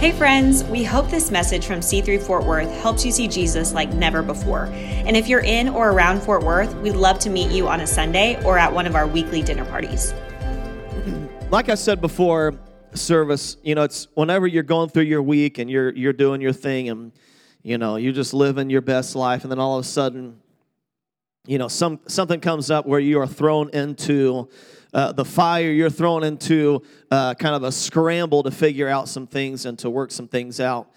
Hey, friends, we hope this message from C3 Fort Worth helps you see Jesus like never before. And if you're in or around Fort Worth, we'd love to meet you on a Sunday or at one of our weekly dinner parties. Like I said before, service, you know, it's whenever you're going through your week and you're you're doing your thing and you know, you're just living your best life and then all of a sudden, you know, some something comes up where you are thrown into uh, the fire, you're thrown into uh, kind of a scramble to figure out some things and to work some things out.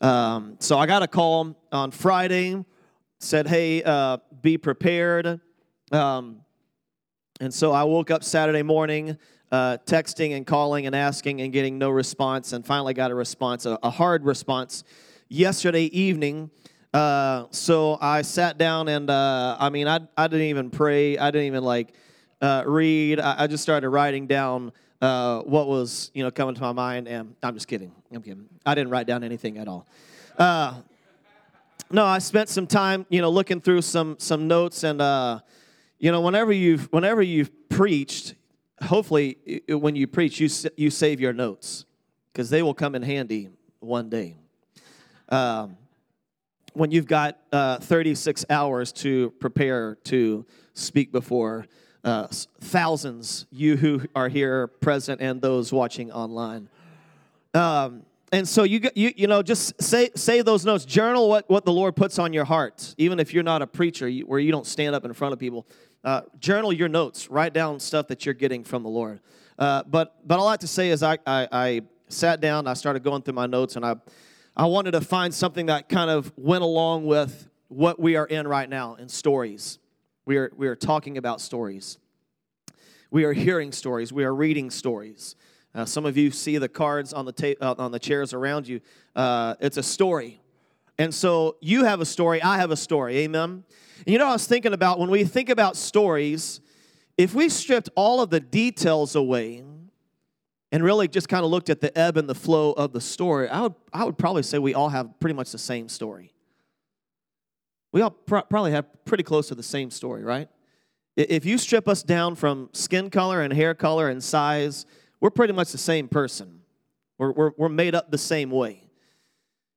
Um, so I got a call on Friday, said, hey, uh, be prepared. Um, and so I woke up Saturday morning, uh, texting and calling and asking and getting no response, and finally got a response, a, a hard response yesterday evening. Uh, so I sat down and uh, I mean, I, I didn't even pray. I didn't even like uh, read. I, I, just started writing down uh, what was you know coming to my mind. And I'm just kidding. I'm kidding. I didn't write down anything at all. Uh, no, I spent some time you know looking through some some notes and uh, you know whenever you've whenever you've preached, hopefully when you preach you you save your notes because they will come in handy one day. Um, when you've got uh, 36 hours to prepare to speak before uh, thousands, you who are here present and those watching online. Um, and so you, you you know just say say those notes. Journal what, what the lord puts on your heart even if you're not a preacher you, where you don't stand up in front of people. Uh, journal your notes. Write down stuff that you're getting from the lord. Uh, but but all i have to say is I, I, I sat down i started going through my notes and i i wanted to find something that kind of went along with what we are in right now in stories we are, we are talking about stories. We are hearing stories. We are reading stories. Uh, some of you see the cards on the, ta- uh, on the chairs around you. Uh, it's a story. And so you have a story, I have a story. Amen. And you know, I was thinking about when we think about stories, if we stripped all of the details away and really just kind of looked at the ebb and the flow of the story, I would, I would probably say we all have pretty much the same story. We all pr- probably have pretty close to the same story, right? If you strip us down from skin color and hair color and size, we're pretty much the same person. We're, we're, we're made up the same way.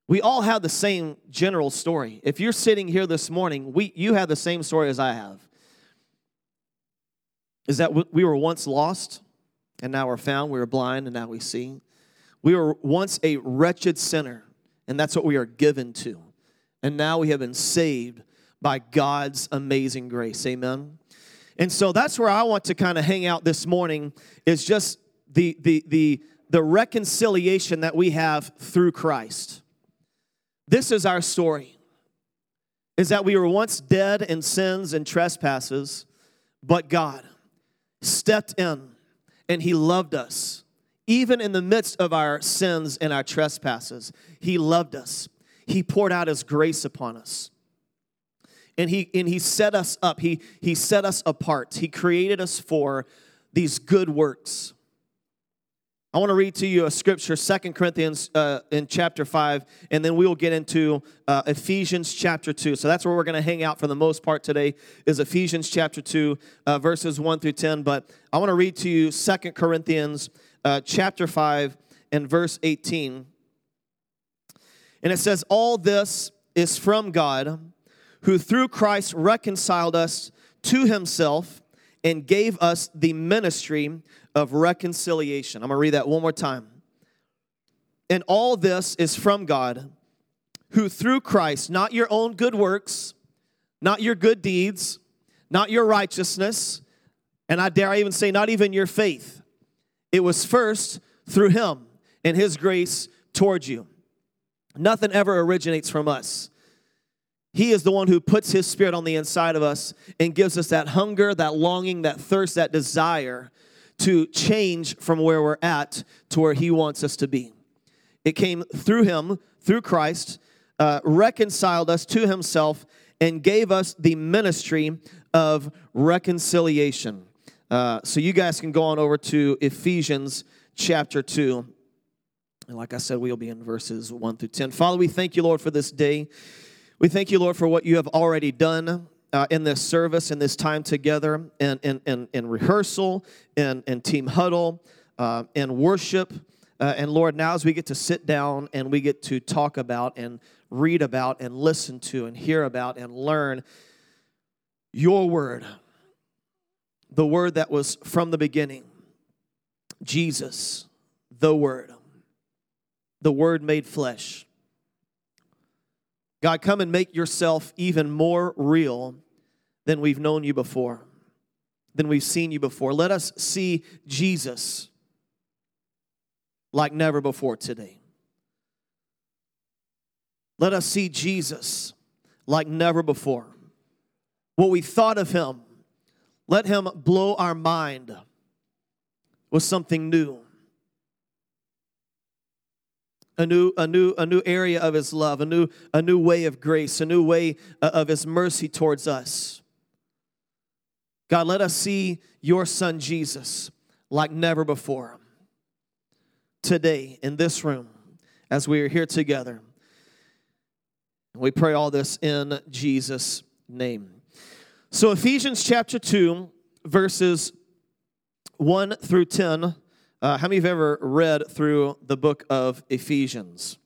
We all have the same general story. If you're sitting here this morning, we, you have the same story as I have. Is that we were once lost and now we're found. We were blind and now we see. We were once a wretched sinner, and that's what we are given to and now we have been saved by God's amazing grace. Amen. And so that's where I want to kind of hang out this morning is just the the the the reconciliation that we have through Christ. This is our story. Is that we were once dead in sins and trespasses, but God stepped in and he loved us. Even in the midst of our sins and our trespasses, he loved us. He poured out His grace upon us. And he, and he set us up, he, he set us apart. He created us for these good works. I want to read to you a scripture, Second Corinthians uh, in chapter 5, and then we will get into uh, Ephesians chapter 2. So that's where we're going to hang out for the most part today, is Ephesians chapter 2, uh, verses 1 through 10. But I want to read to you Second Corinthians uh, chapter 5 and verse 18. And it says, All this is from God, who through Christ reconciled us to himself and gave us the ministry of reconciliation. I'm going to read that one more time. And all this is from God, who through Christ, not your own good works, not your good deeds, not your righteousness, and I dare I even say, not even your faith. It was first through Him and His grace towards you. Nothing ever originates from us. He is the one who puts His Spirit on the inside of us and gives us that hunger, that longing, that thirst, that desire to change from where we're at to where He wants us to be. It came through Him, through Christ, uh, reconciled us to Himself, and gave us the ministry of reconciliation. Uh, so you guys can go on over to Ephesians chapter 2. And like I said, we'll be in verses 1 through 10. Father, we thank you, Lord, for this day. We thank you, Lord, for what you have already done uh, in this service, in this time together, in, in, in, in rehearsal, in, in team huddle, uh, in worship, Uh, and Lord, now as we get to sit down and we get to talk about and read about and listen to and hear about and learn your word, the word that was from the beginning, Jesus, the word, the word made flesh. God, come and make yourself even more real than we've known you before, than we've seen you before. Let us see Jesus like never before today. Let us see Jesus like never before. What we thought of him, let him blow our mind with something new. A new, a new, a new area of his love, a new, a new way of grace, a new way uh, of his mercy towards us. God, let us see your son Jesus like never before today in this room as we are here together. We pray all this in Jesus' name. So, Ephesians chapter 2, verses 1 through 10. Uh, how many of you have ever read through the book of Ephesians?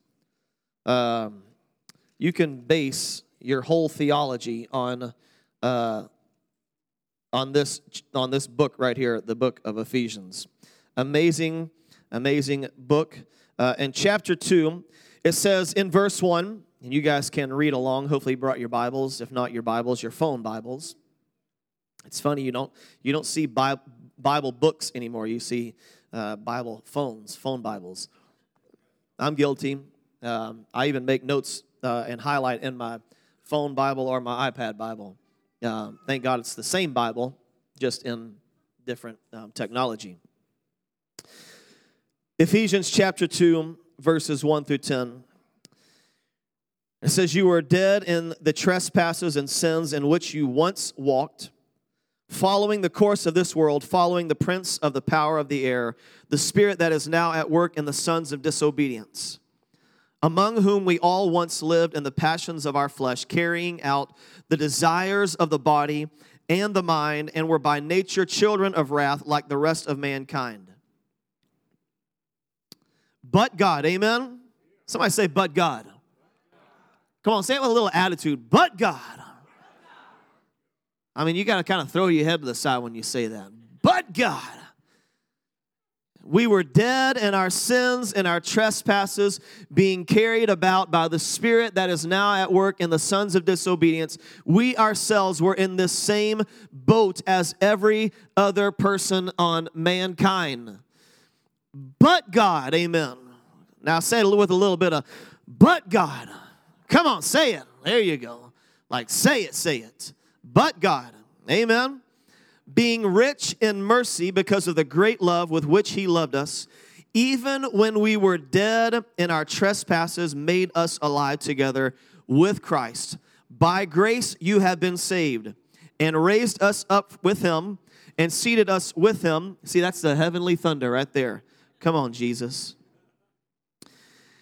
Um, you can base your whole theology on, uh, on, this, on this book right here, the book of Ephesians. Amazing amazing book. Uh, in chapter 2, it says in verse 1, and you guys can read along. Hopefully, you brought your Bibles. If not your Bibles, your phone Bibles. It's funny you don't you don't see Bible books anymore. You see uh, Bible phones, phone Bibles. I'm guilty. Um, I even make notes uh, and highlight in my phone Bible or my iPad Bible. Uh, thank God it's the same Bible, just in different um, technology. Ephesians chapter 2, verses 1 through 10. It says, You were dead in the trespasses and sins in which you once walked, following the course of this world, following the prince of the power of the air, the spirit that is now at work in the sons of disobedience, among whom we all once lived in the passions of our flesh, carrying out the desires of the body and the mind, and were by nature children of wrath like the rest of mankind. But God, amen? Somebody say, but God. Come on, say it with a little attitude. But God. I mean, you got to kind of throw your head to the side when you say that. But God. We were dead in our sins and our trespasses, being carried about by the Spirit that is now at work in the sons of disobedience. We ourselves were in this same boat as every other person on mankind but God. Amen. Now say it with a little bit of, but God. Come on, say it. There you go. Like, say it, say it. But God. Amen. Being rich in mercy because of the great love with which He loved us, even when we were dead in our trespasses, made us alive together with Christ. By grace you have been saved, and raised us up with Him, and seated us with Him. See, that's the heavenly thunder right there Come on, Jesus.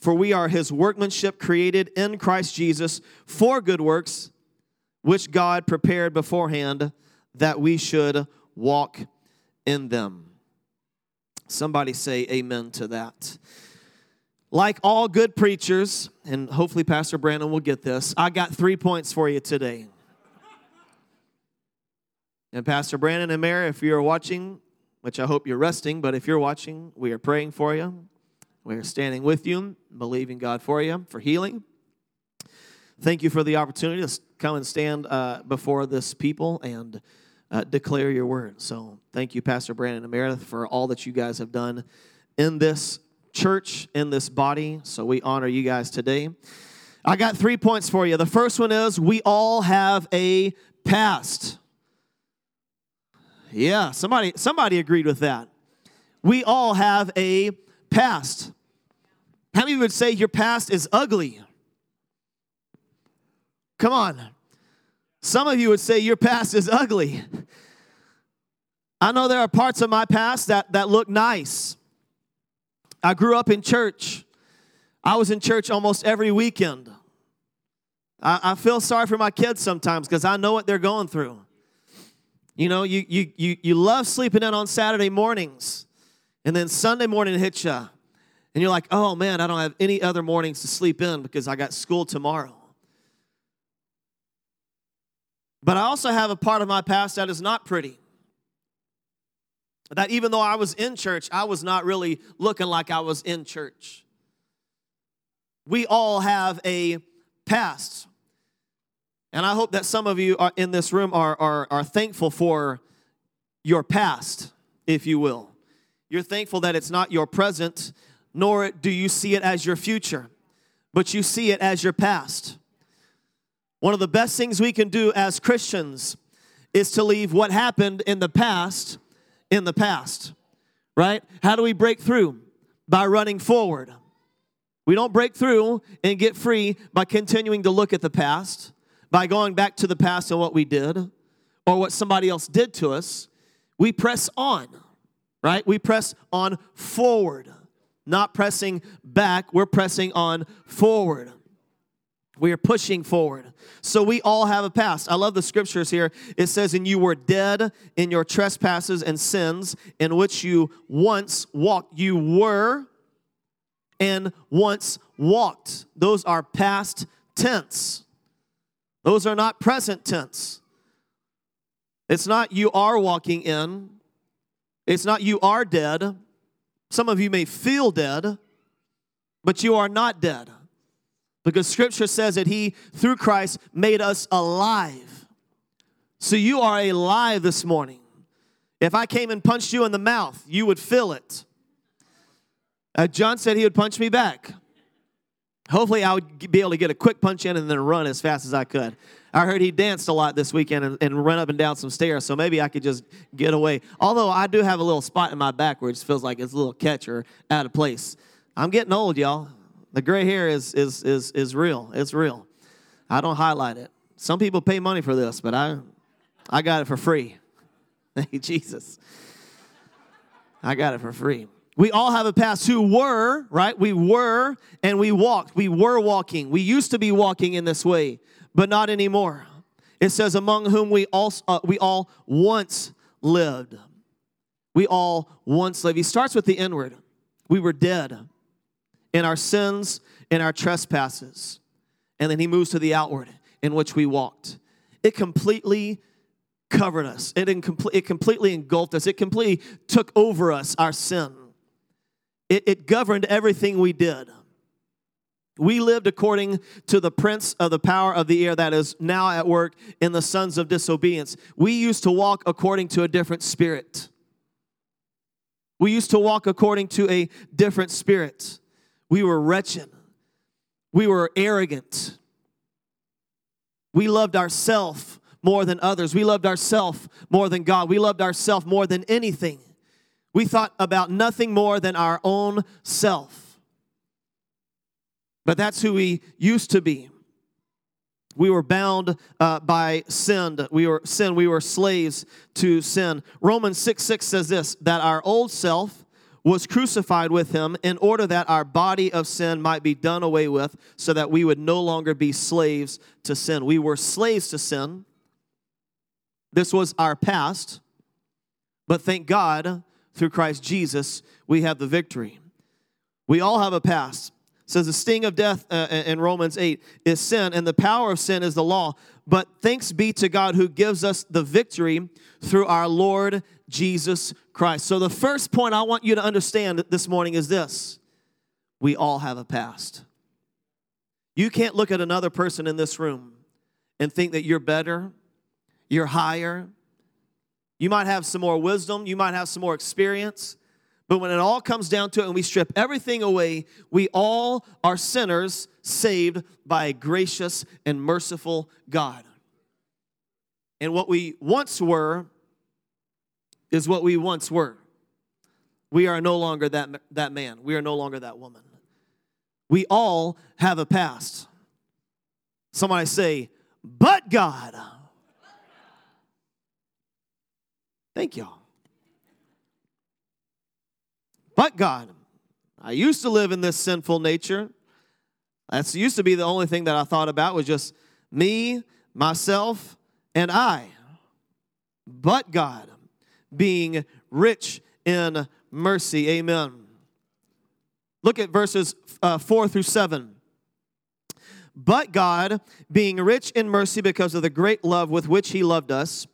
For we are his workmanship created in Christ Jesus for good works, which God prepared beforehand that we should walk in them. Somebody say amen to that. Like all good preachers, and hopefully Pastor Brandon will get this, I got three points for you today. And Pastor Brandon and Mary, if you're watching, which I hope you're resting, but if you're watching, we are praying for you. We are standing with you, believing God for you, for healing. Thank you for the opportunity to come and stand uh, before this people and uh, declare your word. So, thank you, Pastor Brandon and Meredith, for all that you guys have done in this church, in this body. So, we honor you guys today. I got three points for you. The first one is we all have a past. Yeah, somebody somebody agreed with that. We all have a past. How many would say your past is ugly? Come on. Some of you would say your past is ugly. I know there are parts of my past that, that look nice. I grew up in church. I was in church almost every weekend. I, I feel sorry for my kids sometimes because I know what they're going through. You know, you, you, you, you love sleeping in on Saturday mornings, and then Sunday morning hits you, and you're like, oh man, I don't have any other mornings to sleep in because I got school tomorrow. But I also have a part of my past that is not pretty. That even though I was in church, I was not really looking like I was in church. We all have a past. And I hope that some of you in this room are, are, are thankful for your past, if you will. You're thankful that it's not your present, nor do you see it as your future, but you see it as your past. One of the best things we can do as Christians is to leave what happened in the past in the past, right? How do we break through? By running forward. We don't break through and get free by continuing to look at the past by going back to the past and what we did or what somebody else did to us, we press on, right? We press on forward, not pressing back, we're pressing on forward. We are pushing forward. So we all have a past. I love the scriptures here. It says, And you were dead in your trespasses and sins in which you once walked. You were and once walked. Those are past tense. Those are not present tense. It's not you are walking in, it's not you are dead. Some of you may feel dead, but you are not dead. Because scripture says that he, through Christ, made us alive. So you are alive this morning. If I came and punched you in the mouth, you would feel it. Uh, John said he would punch me back. Hopefully, I would be able to get a quick punch in and then run as fast as I could. I heard he danced a lot this weekend and, and ran up and down some stairs, so maybe I could just get away. Although I do have a little spot in my back where it just feels like it's a little catcher out of place. I'm getting old, y'all. The gray hair is is is is real. It's real. I don't highlight it. Some people pay money for this, but I I got it for free. Thank Jesus. I got it for free. We all have a past who were, right? We were and we walked. We were walking. We used to be walking in this way, but not anymore. It says, among whom we all, uh, we all once lived. We all once lived. He starts with the inward. We were dead in our sins and our trespasses. And then he moves to the outward in which we walked. It completely covered us, it, it completely engulfed us, it completely took over us, our sin it, it governed everything we did. We lived according to the prince of the power of the air that is now at work in the sons of disobedience. We used to walk according to a different spirit. We used to walk according to a different spirit. We were wretched. We were arrogant. We loved ourselves more than others. We loved ourselves more than God. We loved ourselves more than anything. We thought about nothing more than our own self. But that's who we used to be. We were bound uh, by sin. We were sin. We were slaves to sin. Romans 6 6 says this that our old self was crucified with him in order that our body of sin might be done away with, so that we would no longer be slaves to sin. We were slaves to sin. This was our past. But thank God through Christ Jesus, we have the victory. We all have a past. Says the sting of death uh, in Romans 8 is sin, and the power of sin is the law. But thanks be to God who gives us the victory through our Lord Jesus Christ. So, the first point I want you to understand this morning is this we all have a past. You can't look at another person in this room and think that you're better, you're higher, you might have some more wisdom, you might have some more experience, but when it all comes down to it and we strip everything away, we all are sinners saved by a gracious and merciful God. And what we once were is what we once were. We are no longer that, that man. We are no longer that woman. We all have a past. Somebody say, but God. Thank y'all. But God. I used to live in this sinful nature. That used to be the only thing that I thought about was just me, myself, and I. But God, being rich in mercy. Amen. Look at verses uh, 4 through 7. But God, being rich in mercy because of the great love with which He loved us,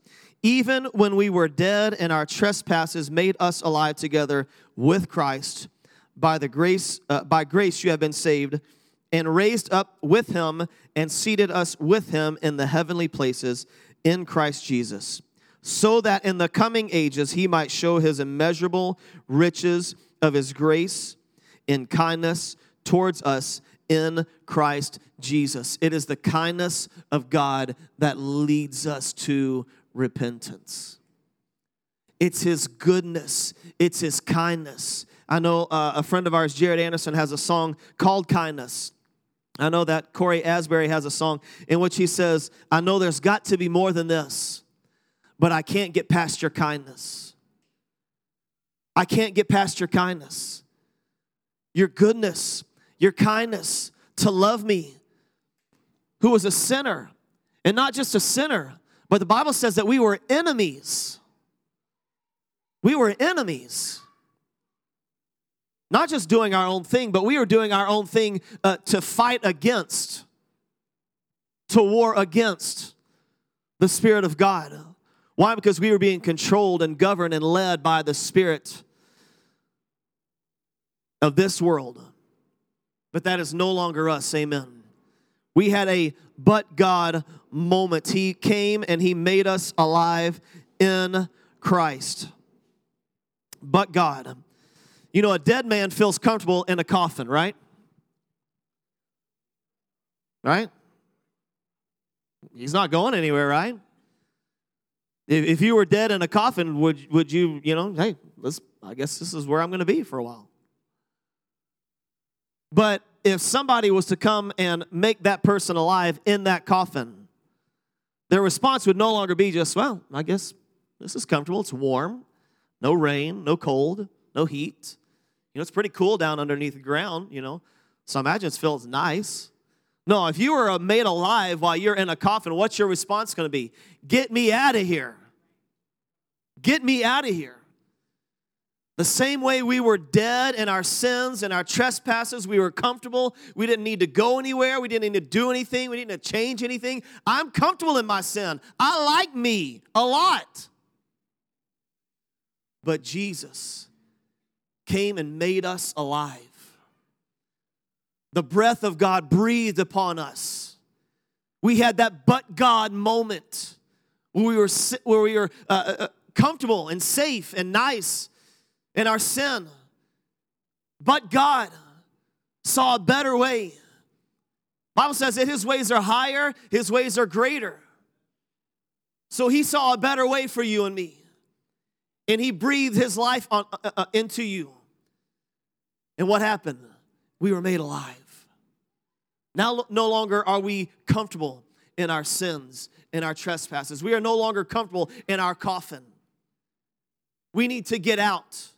even when we were dead and our trespasses made us alive together with Christ, by the grace uh, by grace you have been saved and raised up with him and seated us with him in the heavenly places in Christ Jesus so that in the coming ages he might show his immeasurable riches of his grace in kindness towards us in Christ Jesus. It is the kindness of God that leads us to repentance. It's his goodness, it's his kindness. I know uh, a friend of ours, Jared Anderson, has a song called Kindness. I know that Cory Asbury has a song in which he says, I know there's got to be more than this, but I can't get past your kindness. I can't get past your kindness, your goodness, your kindness to love me, who was a sinner, and not just a sinner, but the Bible says that we were enemies. We were enemies. Not just doing our own thing, but we were doing our own thing uh, to fight against, to war against the Spirit of God. Why? Because we were being controlled and governed and led by the Spirit of this world. But that is no longer us. Amen. We had a but God moment. He came and He made us alive in Christ. But God. You know, a dead man feels comfortable in a coffin, right? Right? He's not going anywhere, right? If, if you were dead in a coffin, would, would you, you know, hey, let's, I guess this is where I'm going to be for a while. But if somebody was to come and make that person alive in that coffin, their response would no longer be just, well, I guess this is comfortable, it's warm, no rain, no cold, no heat. You know, it's pretty cool down underneath the ground, you know. So I imagine it feels nice. No, if you were made alive while you're in a coffin, what's your response going to be? Get me out of here. Get me out of here. The same way we were dead in our sins and our trespasses, we were comfortable. We didn't need to go anywhere. We didn't need to do anything. We didn't need to change anything. I'm comfortable in my sin. I like me a lot. But Jesus, came and made us alive. The breath of God breathed upon us. We had that but God moment where we were, where we were uh, uh, uh, comfortable and safe and nice in our sin. But God saw a better way. Bible says that his ways are higher, his ways are greater. So he saw a better way for you and me. And he breathed his life on, uh, uh, into you. And what happened? We were made alive. Now, no longer are we comfortable in our sins, in our trespasses. We are no longer comfortable in our coffin. We need to get out.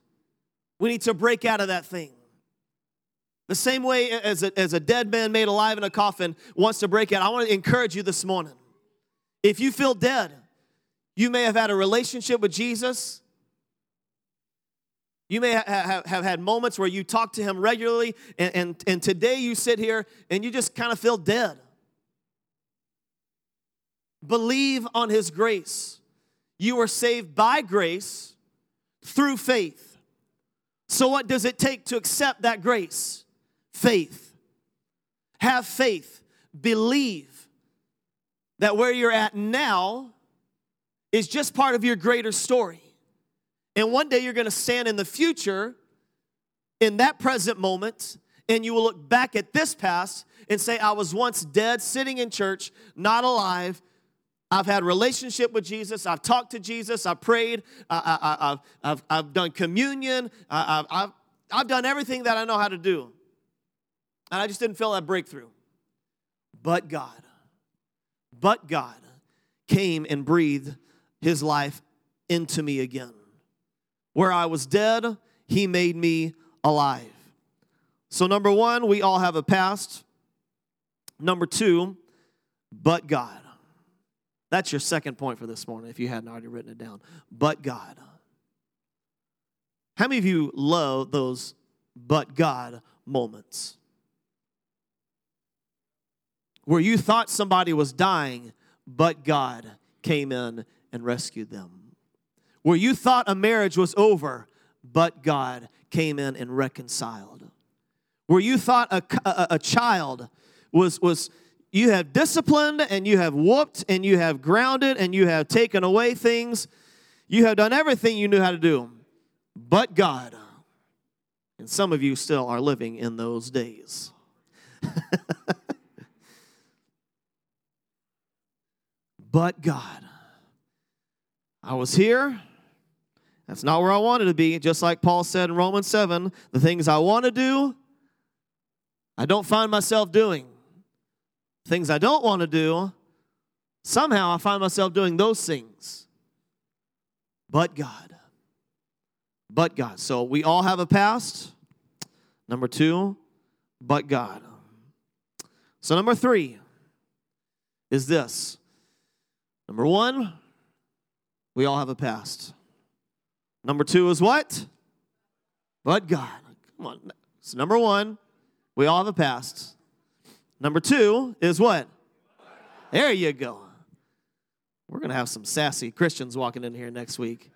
We need to break out of that thing. The same way as a, as a dead man made alive in a coffin wants to break out, I want to encourage you this morning. If you feel dead, you may have had a relationship with Jesus, you may ha- have had moments where you talk to him regularly, and, and, and today you sit here and you just kind of feel dead. Believe on his grace. You are saved by grace through faith. So, what does it take to accept that grace? Faith. Have faith. Believe that where you're at now is just part of your greater story. And one day you're going to stand in the future in that present moment and you will look back at this past and say, I was once dead, sitting in church, not alive. I've had relationship with Jesus. I've talked to Jesus. I've prayed. Uh, uh, uh, I, have I've, I've done communion. I, I've, I've done everything that I know how to do. And I just didn't feel that breakthrough. But God, but God came and breathed his life into me again. Where I was dead, he made me alive. So, number one, we all have a past. Number two, but God. That's your second point for this morning if you hadn't already written it down. But God. How many of you love those but God moments? Where you thought somebody was dying, but God came in and rescued them. Where you thought a marriage was over, but God came in and reconciled. Where you thought a, a, a child was, was you have disciplined and you have whooped and you have grounded and you have taken away things. You have done everything you knew how to do, but God. And some of you still are living in those days. but God. I was here. That's not where I wanted to be. Just like Paul said in Romans 7 the things I want to do, I don't find myself doing. Things I don't want to do, somehow I find myself doing those things. But God. But God. So we all have a past. Number two, but God. So, number three is this. Number one, we all have a past. Number two is what? But God. Come on. So, number one, we all have a past. Number two is what? There you go. We're going to have some sassy Christians walking in here next week,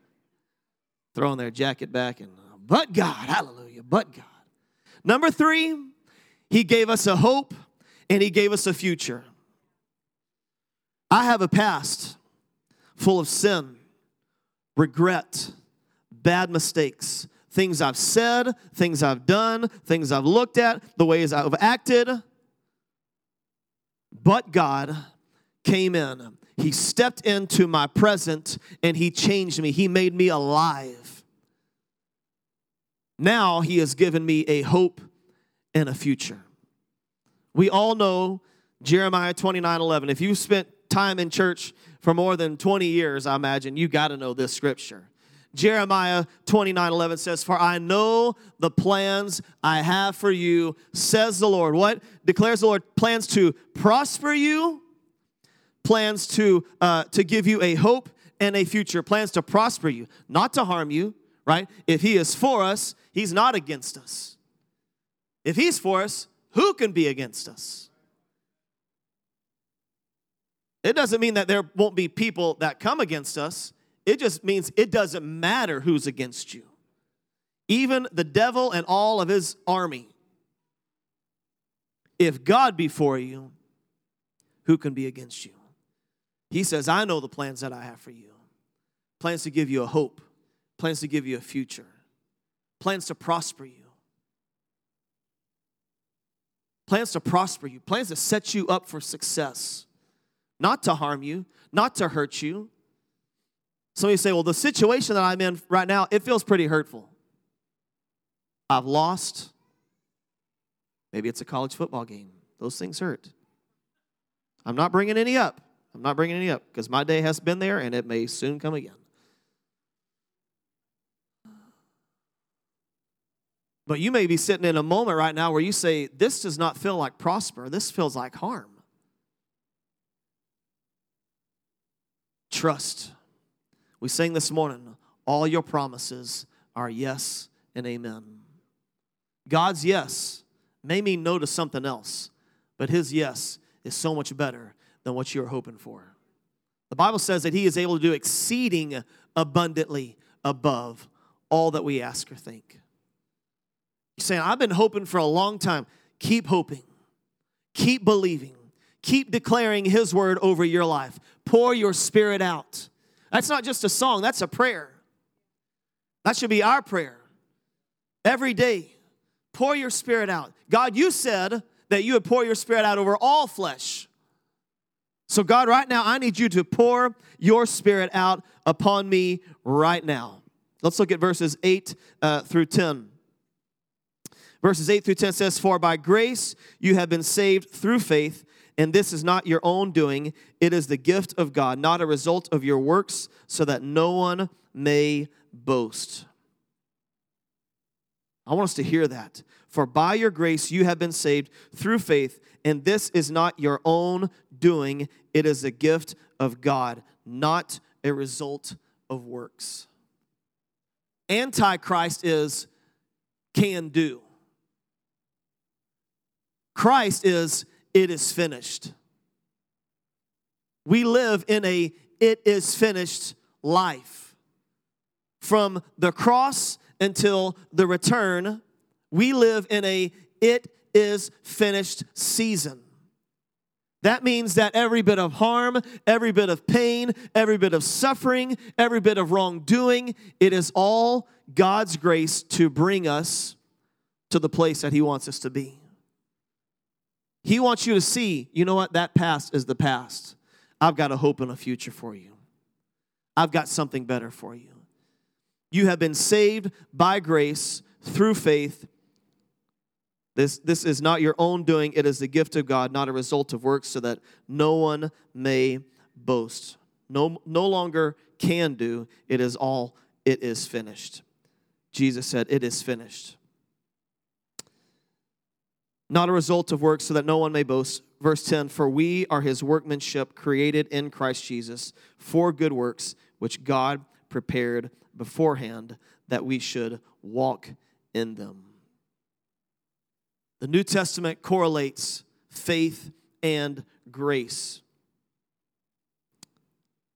throwing their jacket back and, uh, but God, hallelujah, but God. Number three, He gave us a hope and He gave us a future. I have a past full of sin, regret, bad mistakes, things I've said, things I've done, things I've looked at, the ways I've acted. But God came in. He stepped into my present and He changed me. He made me alive. Now He has given me a hope and a future. We all know Jeremiah 29 11. If you spent time in church for more than 20 years, I imagine you got to know this scripture. Jeremiah 29 11 says, For I know the plans I have for you, says the Lord. What declares the Lord? Plans to prosper you, plans to, uh, to give you a hope and a future, plans to prosper you, not to harm you, right? If He is for us, He's not against us. If He's for us, who can be against us? It doesn't mean that there won't be people that come against us. It just means it doesn't matter who's against you. Even the devil and all of his army. If God be for you, who can be against you? He says, I know the plans that I have for you. Plans to give you a hope, plans to give you a future, plans to prosper you, plans to prosper you, plans to set you up for success, not to harm you, not to hurt you, some of you say, well, the situation that I'm in right now, it feels pretty hurtful. I've lost. Maybe it's a college football game. Those things hurt. I'm not bringing any up. I'm not bringing any up because my day has been there and it may soon come again. But you may be sitting in a moment right now where you say, This does not feel like prosper. This feels like harm. Trust we sang this morning, all your promises are yes and amen. God's yes may mean no to something else, but his yes is so much better than what you're hoping for. The Bible says that he is able to do exceeding abundantly above all that we ask or think. Saying, I've been hoping for a long time. Keep hoping, keep believing, keep declaring his word over your life. Pour your spirit out. That's not just a song, that's a prayer. That should be our prayer. Every day, pour your spirit out. God, you said that you would pour your spirit out over all flesh. So, God, right now, I need you to pour your spirit out upon me right now. Let's look at verses 8 uh, through 10. Verses 8 through 10 says, For by grace you have been saved through faith And this is not your own doing, it is the gift of God, not a result of your works, so that no one may boast. I want us to hear that. For by your grace you have been saved through faith, and this is not your own doing, it is a gift of God, not a result of works. Antichrist is can do. Christ is it is finished. We live in a it is finished life. From the cross until the return, we live in a it is finished season. That means that every bit of harm, every bit of pain, every bit of suffering, every bit of wrongdoing, it is all God's grace to bring us to the place that He wants us to be. He wants you to see, you know what, that past is the past. I've got a hope and a future for you. I've got something better for you. You have been saved by grace through faith. This, this is not your own doing, it is the gift of God, not a result of works, so that no one may boast. No, no longer can do, it is all, it is finished. Jesus said, It is finished not a result of works, so that no one may boast. Verse 10 For we are his workmanship, created in Christ Jesus for good works, which God prepared beforehand that we should walk in them. The New Testament correlates faith and grace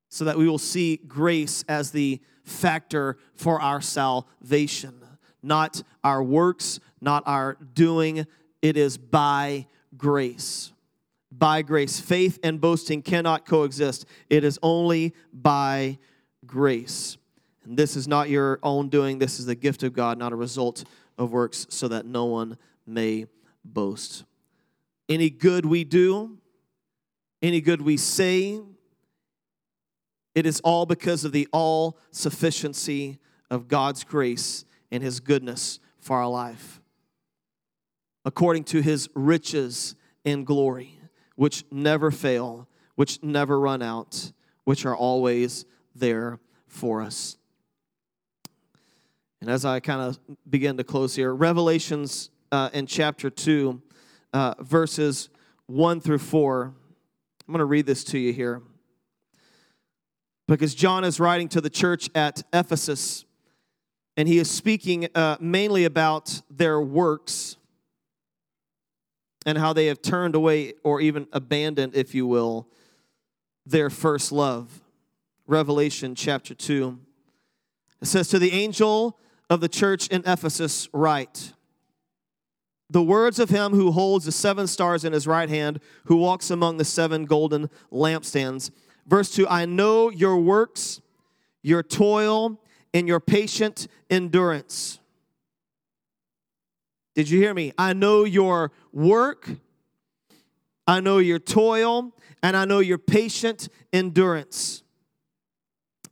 so that we will see grace as the factor for our salvation, not our works, not our doing, it is by grace. By grace. Faith and boasting cannot coexist. It is only by grace. And this is not your own doing, this is the gift of God, not a result of works, so that no one may boast. Any good we do, any good we say, it is all because of the all sufficiency of God's grace and His goodness for our life according to his riches in glory, which never fail, which never run out, which are always there for us. And as I kind of begin to close here, Revelations uh, in chapter 2, uh, verses 1 through 4. I'm going to read this to you here. Because John is writing to the church at Ephesus, and he is speaking uh, mainly about their works and how they have turned away or even abandoned, if you will, their first love. Revelation chapter 2. It says, To the angel of the church in Ephesus, write, the words of him who holds the seven stars in his right hand, who walks among the seven golden lampstands. Verse 2 I know your works, your toil, and your patient endurance did you hear me? I know your work, I know your toil, and I know your patient endurance,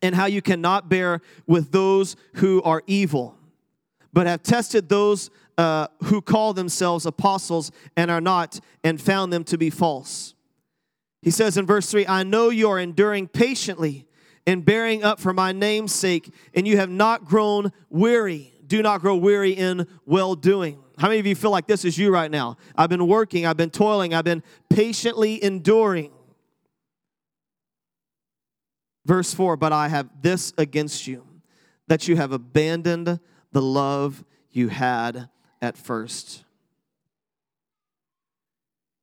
and how you cannot bear with those who are evil, but have tested those uh, who call themselves apostles and are not, and found them to be false. He says in verse 3 I know you are enduring patiently and bearing up for my name's sake, and you have not grown weary. Do not grow weary in well doing. How many of you feel like this is you right now? I've been working, I've been toiling, I've been patiently enduring. Verse 4 But I have this against you, that you have abandoned the love you had at first.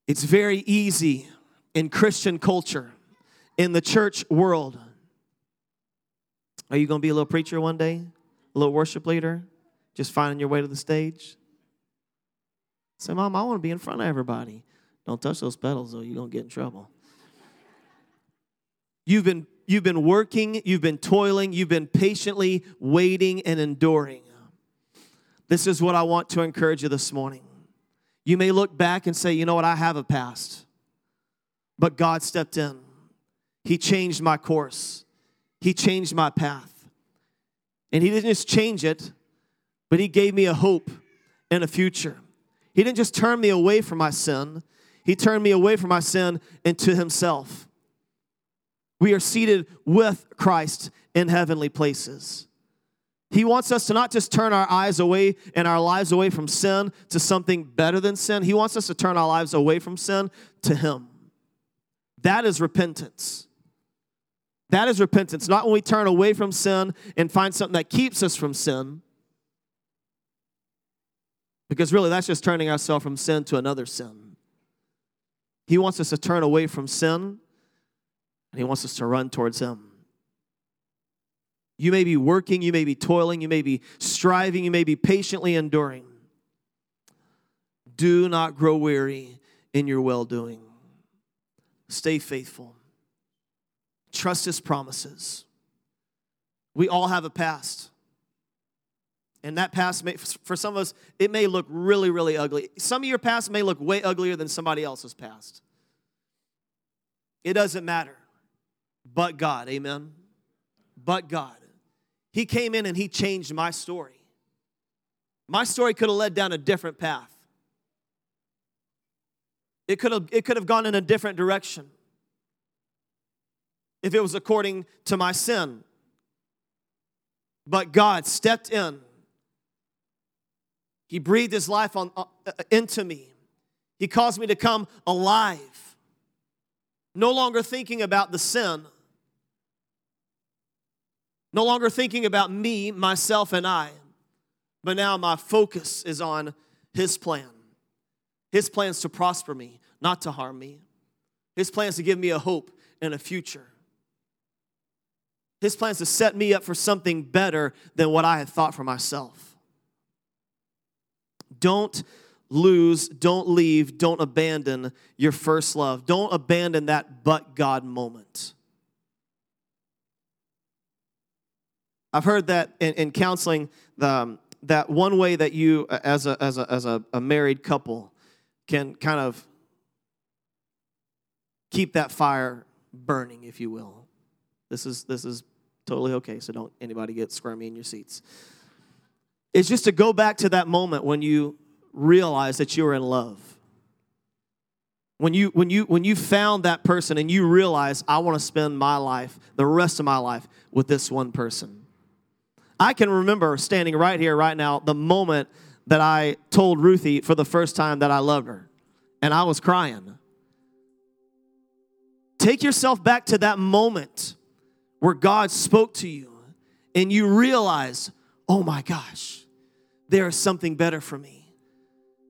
It's very easy in Christian culture, in the church world. Are you going to be a little preacher one day? A little worship leader? Just finding your way to the stage? Say, Mom, I want to be in front of everybody. Don't touch those pedals, though. You're going to get in trouble. You've been, you've been working, you've been toiling, you've been patiently waiting and enduring. This is what I want to encourage you this morning. You may look back and say, you know what, I have a past. But God stepped in. He changed my course, He changed my path. And He didn't just change it, but He gave me a hope and a future. He didn't just turn me away from my sin, He turned me away from my sin into himself. We are seated with Christ in heavenly places. He wants us to not just turn our eyes away and our lives away from sin to something better than sin. He wants us to turn our lives away from sin to Him. That is repentance. That is repentance. Not when we turn away from sin and find something that keeps us from sin. Because really, that's just turning ourselves from sin to another sin. He wants us to turn away from sin and He wants us to run towards Him. You may be working, you may be toiling, you may be striving, you may be patiently enduring. Do not grow weary in your well doing. Stay faithful. Trust His promises. We all have a past. And that past, may, for some of us, it may look really, really ugly. Some of your past may look way uglier than somebody else's past. It doesn't matter but God. Amen. But God. He came in and He changed my story. My story could have led down a different path. It could have, it could have gone in a different direction if it was according to my sin. But God stepped in. He breathed His life on, uh, into me. He caused me to come alive no longer thinking about the sin, no longer thinking about me, myself, and I, but now my focus is on His plan. His plans to prosper me, not to harm me. His plans to give me a hope and a future. His plans to set me up for something better than what I had thought for myself. Don't lose, don't leave, don't abandon your first love. Don't abandon that but God moment. I've heard that in, in counseling, the, um, that one way that you, as, a, as, a, as a, a married couple, can kind of keep that fire burning, if you will. This is, this is totally okay, so don't anybody get squirmy in your seats. It's just to go back to that moment when you realize that you are in love. When you, when, you, when you found that person and you realize, I want to spend my life, the rest of my life, with this one person. I can remember standing right here, right now, the moment that I told Ruthie for the first time that I loved her, and I was crying. Take yourself back to that moment where God spoke to you and you realize, oh my gosh, there is something better for me.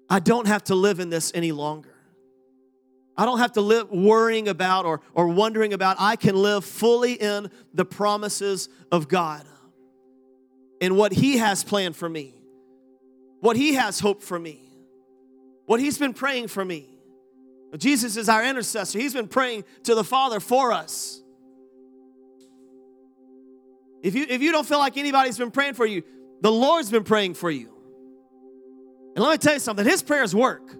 I don't have to live in this any longer. I don't have to live worrying about or, or wondering about. I can live fully in the promises of God and what He has planned for me, what He has hoped for me, what He's been praying for me. Jesus is our intercessor, He's been praying to the Father for us. If you, if you don't feel like anybody's been praying for you, the Lord's been praying for you. And let me tell you something his prayers work.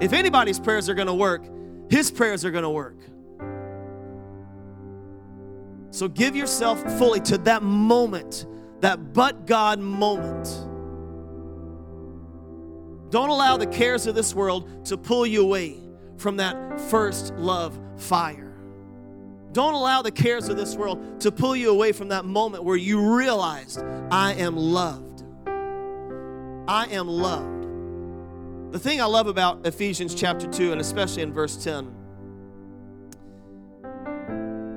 If anybody's prayers are going to work, his prayers are going to work. So give yourself fully to that moment, that but God moment. Don't allow the cares of this world to pull you away from that first love fire. Don't allow the cares of this world to pull you away from that moment where you realized, I am loved. I am loved. The thing I love about Ephesians chapter 2, and especially in verse 10,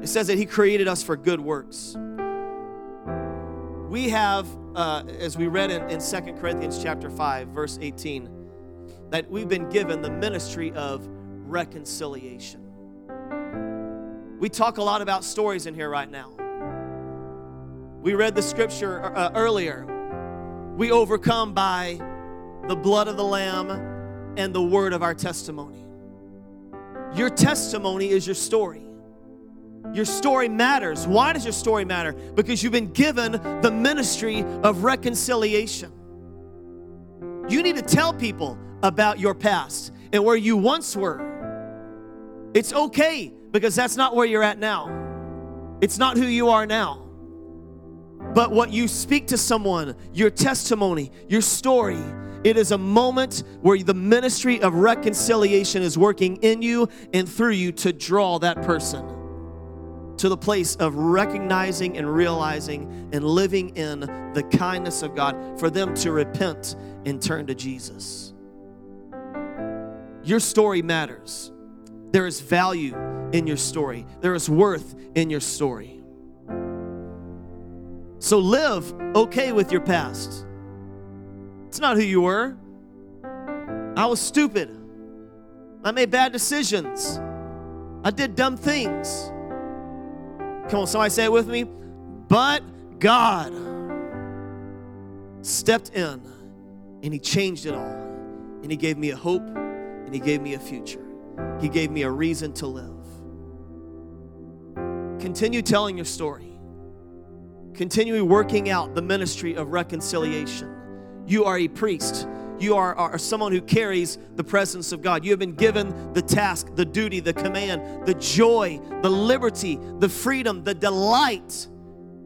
it says that He created us for good works. We have, uh, as we read in, in 2 Corinthians chapter 5, verse 18, that we've been given the ministry of reconciliation. We talk a lot about stories in here right now. We read the scripture uh, earlier we overcome by the blood of the Lamb and the word of our testimony. Your testimony is your story. Your story matters. Why does your story matter? Because you've been given the ministry of reconciliation. You need to tell people about your past and where you once were. It's okay because that's not where you're at now. It's not who you are now. But what you speak to someone, your testimony, your story, It is a moment where the ministry of reconciliation is working in you and through you to draw that person to the place of recognizing and realizing and living in the kindness of God for them to repent and turn to Jesus. Your story matters. There is value in your story, there is worth in your story. So live okay with your past. It's not who you were. I was stupid. I made bad decisions. I did dumb things. Come on, somebody say it with me. But God stepped in and He changed it all. And He gave me a hope and He gave me a future. He gave me a reason to live. Continue telling your story. Continue working out the ministry of reconciliation. You are a priest. You are, are, someone who carries the presence of God. You have been given the task, the duty, the command, the joy, the liberty, the freedom, the delight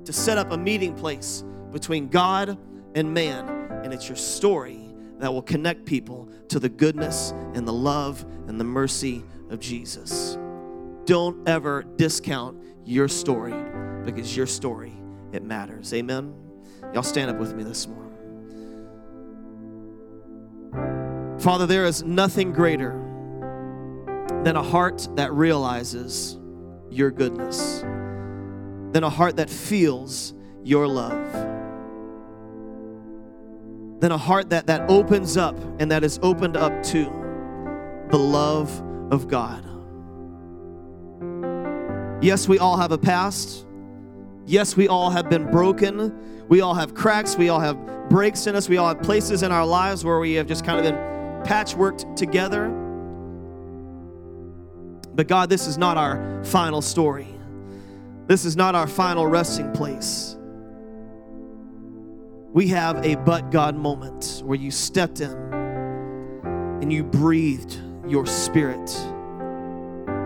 to set up a meeting place between God and man. And it's your story that will connect people to the goodness and the love and the mercy of Jesus. Don't ever discount your story because your story, it matters. Amen. Y'all stand up with me this morning. Father, there is nothing greater than a heart that realizes your goodness, than a heart that feels your love, than a heart that, that opens up and that is opened up to the love of God. Yes, we all have a past. Yes, we all have been broken. We all have cracks. We all have breaks in us. We all have places in our lives where we have just kind of been patchworked together. But God, this is not our final story. This is not our final resting place. We have a but God moment where you stepped in and you breathed your spirit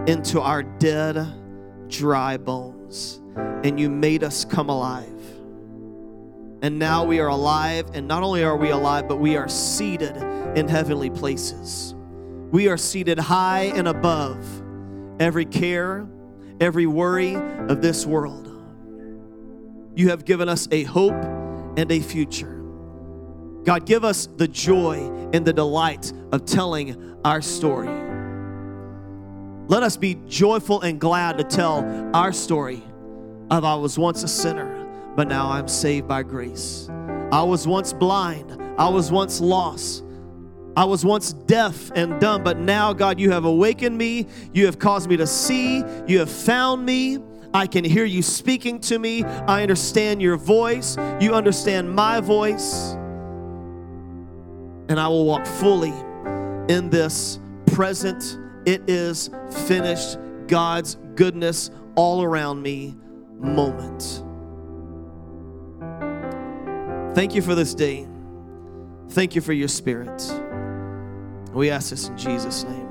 into our dead, dry bones, and you made us come alive. And now we are alive, and not only are we alive, but we are seated in heavenly places. We are seated high and above every care, every worry of this world. You have given us a hope and a future. God, give us the joy and the delight of telling our story. Let us be joyful and glad to tell our story of I was once a sinner, but now I'm saved by grace. I was once blind, I was once lost, I was once deaf and dumb, but now, God, you have awakened me. You have caused me to see. You have found me. I can hear you speaking to me. I understand your voice. You understand my voice. And I will walk fully in this present, it is finished, God's goodness all around me moment. Thank you for this day. Thank you for your spirit. We ask this in Jesus' name.